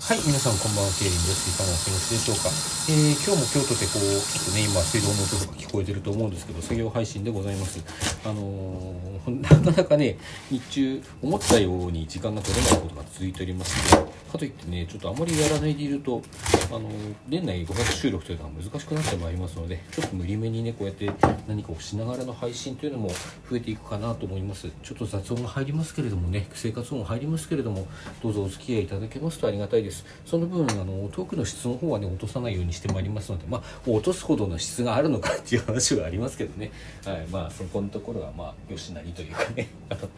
はい、皆さんこんばんは、ケイリンです。いかがお過ごしでしょうか？えー、今日も京都でこう、ちょっとね、今、水道の音とか聞こえてると思うんですけど、作業配信でございます。あのー なかなかね、日中、思ったように時間が取れないことが続いておりますので、かといってね、ちょっとあまりやらないでいると、あのー年内5月収録というのは難しくなってまいりますので、ちょっと無理めにね、こうやって何かをしながらの配信というのも増えていくかなと思います。ちょっと雑音が入りますけれどもね、生活音が入りますけれども、どうぞお付き合いいただけますとありがたいです。その分、あの、トークの質の方はね、落とさないようにしてまいりますので、まあ、落とすほどの質があるのかっていう話はありますけどね。はい、まあ、そこのところは、まあ、よしなりというかね、あの、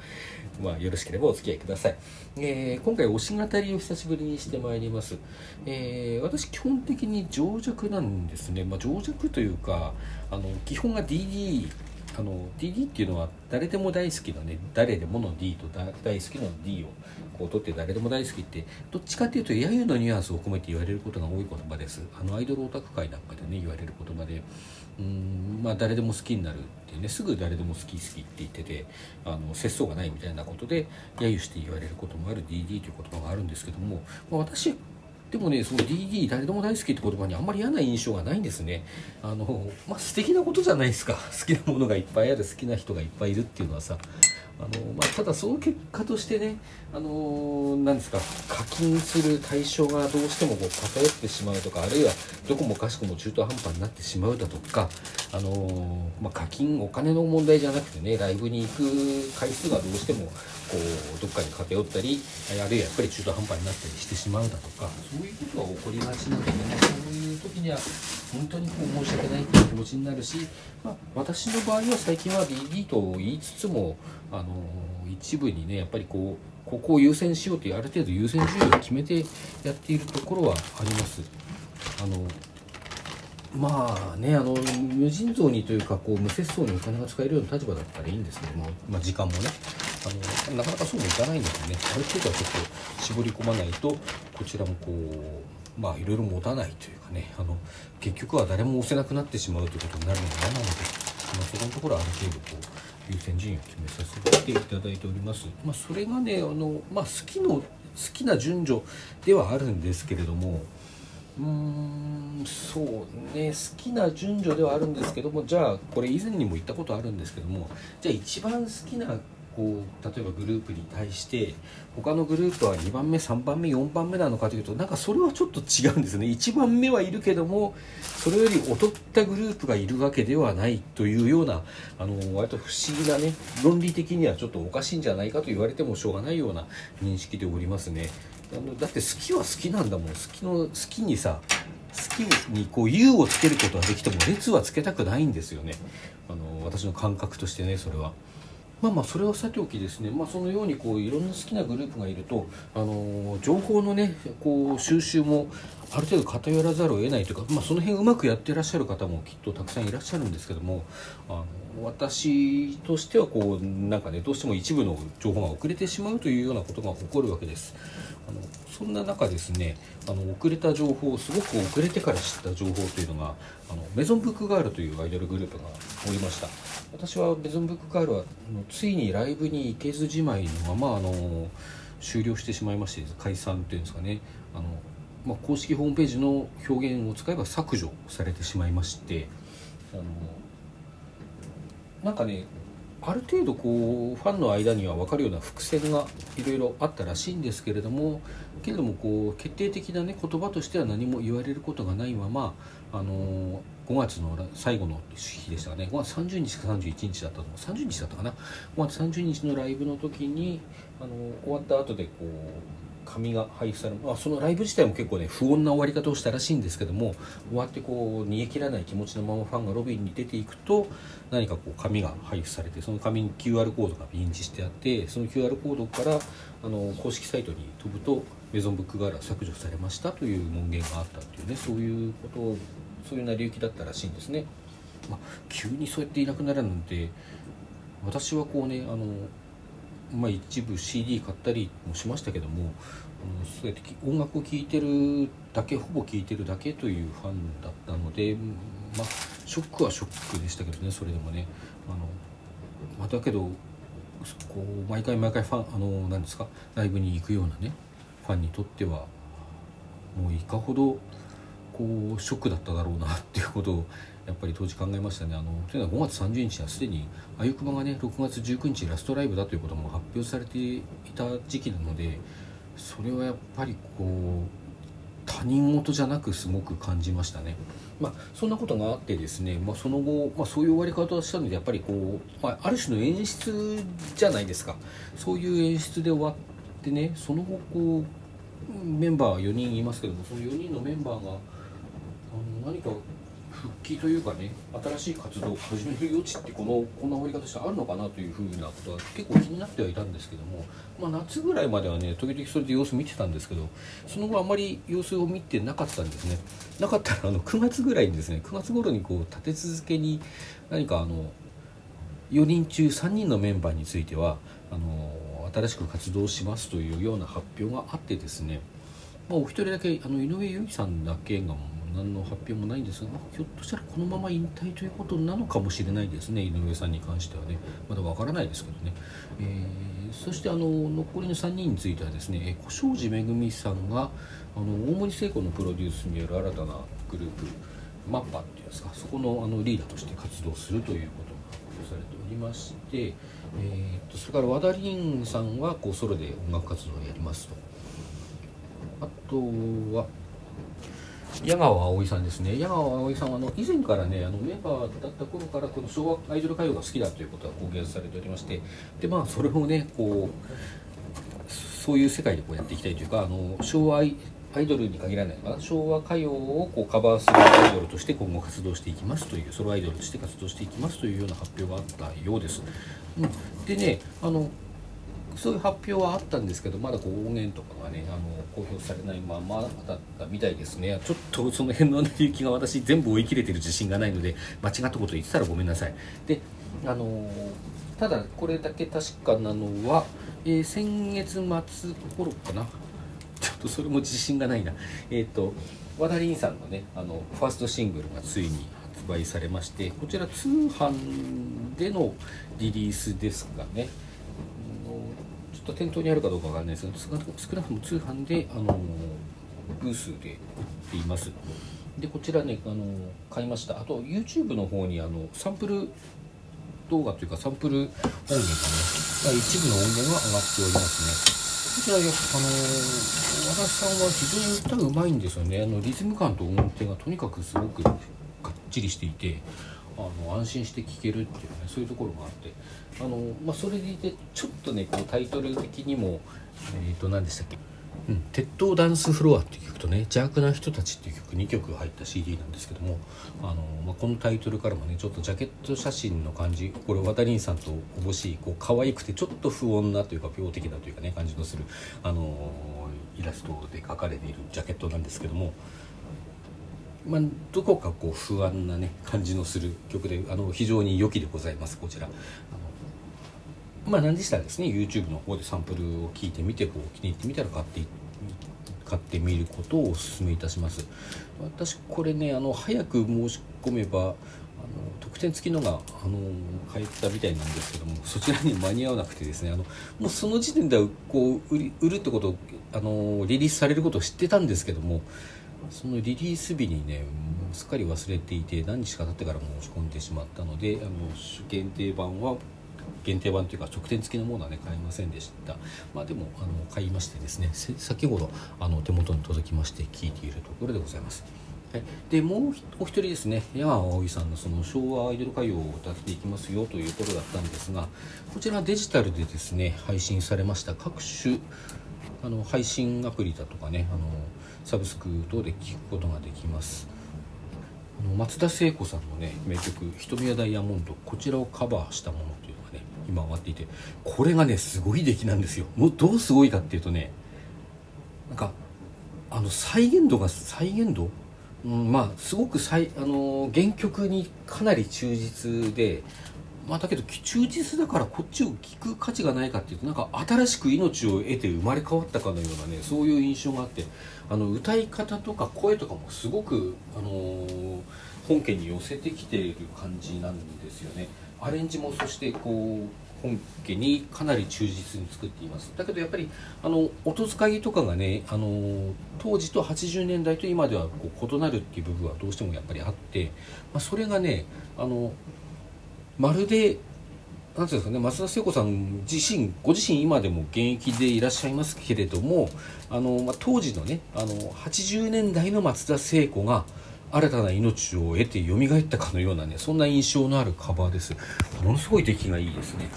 まあ、よろしければお付き合いください。えー今回、推し語りを久しぶりにしてまいります。えー私、基本的に情弱なんですね。まあ、情弱というか、あの、基本が DD あの DD っていうのは誰でも大好きなね誰でもの D と大好きな D をこう取って誰でも大好きってどっちかっていうと揶揄のニュアンスを込めて言われることが多い言葉です。あのアイドルオタク界なんかでね言われる言葉でうんまあ誰でも好きになるっていうねすぐ誰でも好き好きって言っててあの節操がないみたいなことで揶揄して言われることもある DD という言葉があるんですけども、まあ、私でもねその DD 誰でも大好きって言葉にあんまり嫌な印象がないんですね。あのまあ素敵なことじゃないですか。好きなものがいっぱいある好きな人がいっぱいいるっていうのはさ。あの、まあ、ただその結果としてねあのなんですか課金する対象がどうしてもこう偏ってしまうとかあるいはどこもかしこも中途半端になってしまうだとかあの、まあ、課金お金の問題じゃなくてねライブに行く回数がどうしてもこうどっかに偏ったりあるいはやっぱり中途半端になったりしてしまうだとかそういうことが起こりがちなのでねには本当にこう申し訳ないっていう気持ちになるし、まあ、私の場合は最近は DD と言いつつもあの一部にねやっぱりこうここを優先しようというある程度優先順位を決めてやっているところはあります。あのまあねあの無尽蔵にというかこう無節操にお金が使えるような立場だったらいいんですけども、まあ、時間もねあのなかなかそうもいかないのでねある程度はちょっと絞り込まないとこちらもこうまあいろいろ持たないというかねあの結局は誰も押せなくなってしまうということになるのが嫌なので、まあ、そこのところはある程度こう優先順位を決めさせていただいております。まあ、それがねあの、まあ、好きの好きな順序ではあるんですけれどもうーんそうね好きな順序ではあるんですけどもじゃあこれ以前にも言ったことあるんですけどもじゃあ一番好きなこう例えばグループに対して他のグループは2番目3番目4番目なのかというとなんかそれはちょっと違うんですね。1番目はいるけどもそれより劣ったグループがいるわけではないというようなあの割と不思議なね論理的にはちょっとおかしいんじゃないかと言われてもしょうがないような認識でおりますね。あのだって好きは好きなんだもん。好きの好きにさ好きにこう U をつけることはできても列はつけたくないんですよね。あの私の感覚としてねそれは。まあまあそれはさておきですね、まあ、そのようにこういろんな好きなグループがいると、あの情報のねこう収集もある程度偏らざるを得ないというか、まあ、その辺うまくやってらっしゃる方もきっとたくさんいらっしゃるんですけどもあの私としてはこうなんかねどうしても一部の情報が遅れてしまうというようなことが起こるわけです。あのそんな中ですねあの遅れた情報すごく遅れてから知った情報というのがあのメゾンブックガールというアイドルグループがおりました私はメゾンブックガールはついにライブに行けずじまいのままあの終了してしまいまして解散っていうんですかねあの、まあ、公式ホームページの表現を使えば削除されてしまいましてあのなんかねある程度こうファンの間には分かるような伏線がいろいろあったらしいんですけれどもけれどもこう決定的なね言葉としては何も言われることがないままあの5月の最後の日でしたかね。5月30日か31日だったと思う。30日だったかな。5月30日のライブの時にあの終わった後でこう紙が配布され、あ、そのライブ自体も結構ね不穏な終わり方をしたらしいんですけども終わってこう逃げ切らない気持ちのままファンがロビーに出ていくと何かこう紙が配布されてその紙に QR コードが印字してあってその QR コードからあの公式サイトに飛ぶとメゾンブックガールは削除されましたという文言があったっていうねそういうことをそういう成り行きだったらしいんですね。まあ、急にそうやっていなくなるなんて私はこうねあのまあ、一部 CD 買ったりもしましたけども、うん、そうやって音楽を聴いてるだけほぼ聴いてるだけというファンだったので、まあ、ショックはショックでしたけどねそれでもね。あの、まあ、だけどこう毎回毎回ファンあのなんですかライブに行くようなねファンにとってはもういかほどこうショックだっただろうなっていうことをやっぱり当時考えましたねあのというのは5月30日はすでにあゆくまがね6月19日ラストライブだということも発表されていた時期なのでそれはやっぱりこう他人事じゃなくすごく感じましたね。まあ、そんなことがあってですね、まあ、その後、まあ、そういう終わり方をしたのでやっぱりこう、まあ、ある種の演出じゃないですかそういう演出で終わってねその後こうメンバー4人いますけどもその4人のメンバーがあの何か復帰というかね新しい活動を始める余地ってこのこんな終わり方してあるのかなというふうなことは結構気になってはいたんですけども、まあ、夏ぐらいまではね時々それで様子見てたんですけどその後あまり様子を見てなかったんですね。なかったらあの9月ぐらいにですね9月頃にこう立て続けに何かあの4人中3人のメンバーについてはあの新しく活動しますというような発表があってですね、まあ、お一人だけあの井上由依さんだけが何の発表もないんですが、まあ、ひょっとしたらこのまま引退ということなのかもしれないですね井上さんに関してはね。まだわからないですけどね、えー、そしてあの残りの3人についてはですね小庄司めぐみさんがあの大森聖子のプロデュースによる新たなグループマッパっていうんですかそこのあのリーダーとして活動するということが発表されておりまして、えーと、それから和田凛さんはこうソロで音楽活動をやりますと。あとは矢川葵さんですね。矢川葵さんはあの以前からねあのメンバーだった頃からこの昭和アイドル歌謡が好きだということが公言されておりましてでまあそれをねこうそういう世界でこうやっていきたいというかあの昭和アイドルに限らないのかな？昭和歌謡をこうカバーするアイドルとして今後活動していきますというソロアイドルとして活動していきますというような発表があったようです。うん、でねあのそういう発表はあったんですけどまだこう音源とかがねあの公表されないままだったみたいですね。ちょっとその辺の成り行きが私全部追い切れてる自信がないので間違ったこと言ってたらごめんなさい。であのただこれだけ確かなのは、えー、先月末頃かな。ちょっとそれも自信がないな。えっ、ー、と和田凛さんのねあのファーストシングルがついに発売されましてこちら通販でのリリースですかね。ちょっと店頭にあるかどうかわかんないですけど少なくとも通販で、あのブースで売っています。でこちらね、あの買いました。あと YouTube の方にあのサンプル動画というかサンプル音源がね一部の音源が上がっておりますね。こちらやっぱあの和田さんは非常に歌うまいんですよね。あのリズム感と音程がとにかくすごくかっちりしていてあの安心して聴けるっていうねそういうところがあってあの、まあ、それでいてちょっとねこうタイトル的にもえっ、ー、と何でしたっけ？うん、鉄塔ダンスフロアっていう曲とね「邪悪な人たち」っていう曲2曲入った CD なんですけどもあの、まあ、このタイトルからもねちょっとジャケット写真の感じこれ渡りんさんとおぼしいこう可愛くてちょっと不穏なというか病的なというかね感じのするあのイラストで描かれているジャケットなんですけどもまあ、どこかこう不安なね感じのする曲であの非常に良きでございますこちら。まあ何でしたらですね YouTube の方でサンプルを聞いてみてこう気に入ってみたら買って買ってみることをお勧めいたします。私これねあの早く申し込めばあの特典付きのがあの買えたみたいなんですけどもそちらに間に合わなくてですねあのもうその時点ではこう売り売るってことあのリリースされることを知ってたんですけどもそのリリース日にねもうすっかり忘れていて何日か経ってから申し込んでしまったのであの限定版は限定版というか直店付きのものはね買いませんでした。まあでもあの買いましてですね先ほどあの手元に届きまして聞いているところでございます。はい、でもうお一人ですね山葵さんのその昭和アイドル歌謡を歌っていきますよということだったんですがこちらデジタルでですね配信されました各種あの配信アプリだとかねあのサブスク等で聴くことができます。あの松田聖子さんのね名曲「瞳はダイヤモンド」こちらをカバーしたものというのがね今上がっていてこれがねすごい出来なんですよ。もうどうすごいかっていうとねなんかあの再現度が再現度、うん、まあすごく再あの原曲にかなり忠実でまあ、だけど忠実だからこっちを聞く価値がないかっていうとなんか新しく命を得て生まれ変わったかのようなねそういう印象があってあの歌い方とか声とかもすごく、あのー、本家に寄せてきている感じなんですよね。アレンジもそしてこう本家にかなり忠実に作っています。だけどやっぱりあの音使いとかがねあの当時と80年代と今ではこう異なるっていう部分はどうしてもやっぱりあって、まあ、それがねあのまるでなんていうんですかね松田聖子さん自身ご自身今でも現役でいらっしゃいますけれどもあの、まあ、当時のねあの80年代の松田聖子が新たな命を得て蘇ったかのようなねそんな印象のあるカバーです。ものすごい出来がいいですね。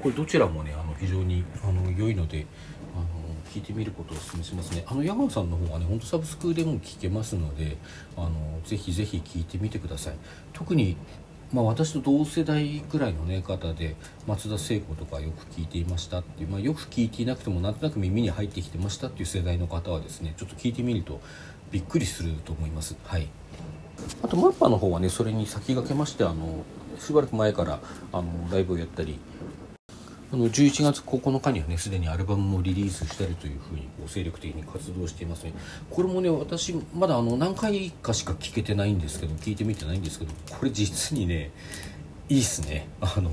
これどちらもねあの非常にあの良いのであの聞いてみることをお勧めしますね。あの矢川さんの方はねほんとサブスクでも聞けますのであのぜひぜひ聞いてみてください。特にまあ、私と同世代ぐらいの、ね、方で松田聖子とかよく聞いていましたっていう、まあ、よく聞いていなくてもなんとなく耳に入ってきてましたっていう世代の方はですねちょっと聞いてみるとびっくりすると思います。はいあとマッパの方はねそれに先駆けましてあのしばらく前からあのライブをやったりあの11月9日にはねすでにアルバムもリリースしたりというふうにこう精力的に活動していますね。これもね私まだあの何回かしか聴けてないんですけど聞いてみてないんですけどこれ実にねいいっすね。あの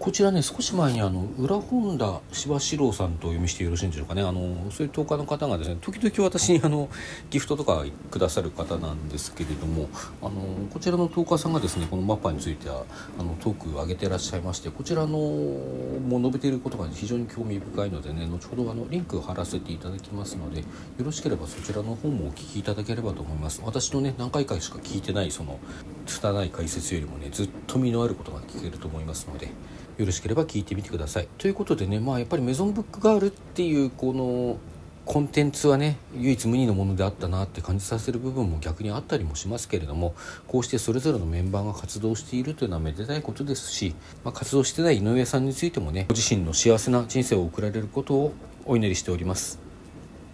こちらね少し前にあの裏本田柴四郎さんとお読みしてよろしいんでしょうかね。あのそういう10日の方がですね時々私にあのギフトとかくださる方なんですけれどもあのこちらの10日さんがですねこのマッパについてはあのトークを上げてらっしゃいましてこちらのも述べていることが非常に興味深いのでね後ほどあのリンクを貼らせていただきますのでよろしければそちらの方もお聞きいただければと思います。私のね何回かしか聞いてないその拙い解説よりもねずっと身のあることが聞けると思いますのでよろしければ聞いてみてください。ということでね、まあ、やっぱりメゾンブックガールっていうこのコンテンツはね唯一無二のものであったなって感じさせる部分も逆にあったりもしますけれどもこうしてそれぞれのメンバーが活動しているというのはめでたいことですし、まあ、活動してない井上さんについてもねご自身の幸せな人生を送られることをお祈りしております。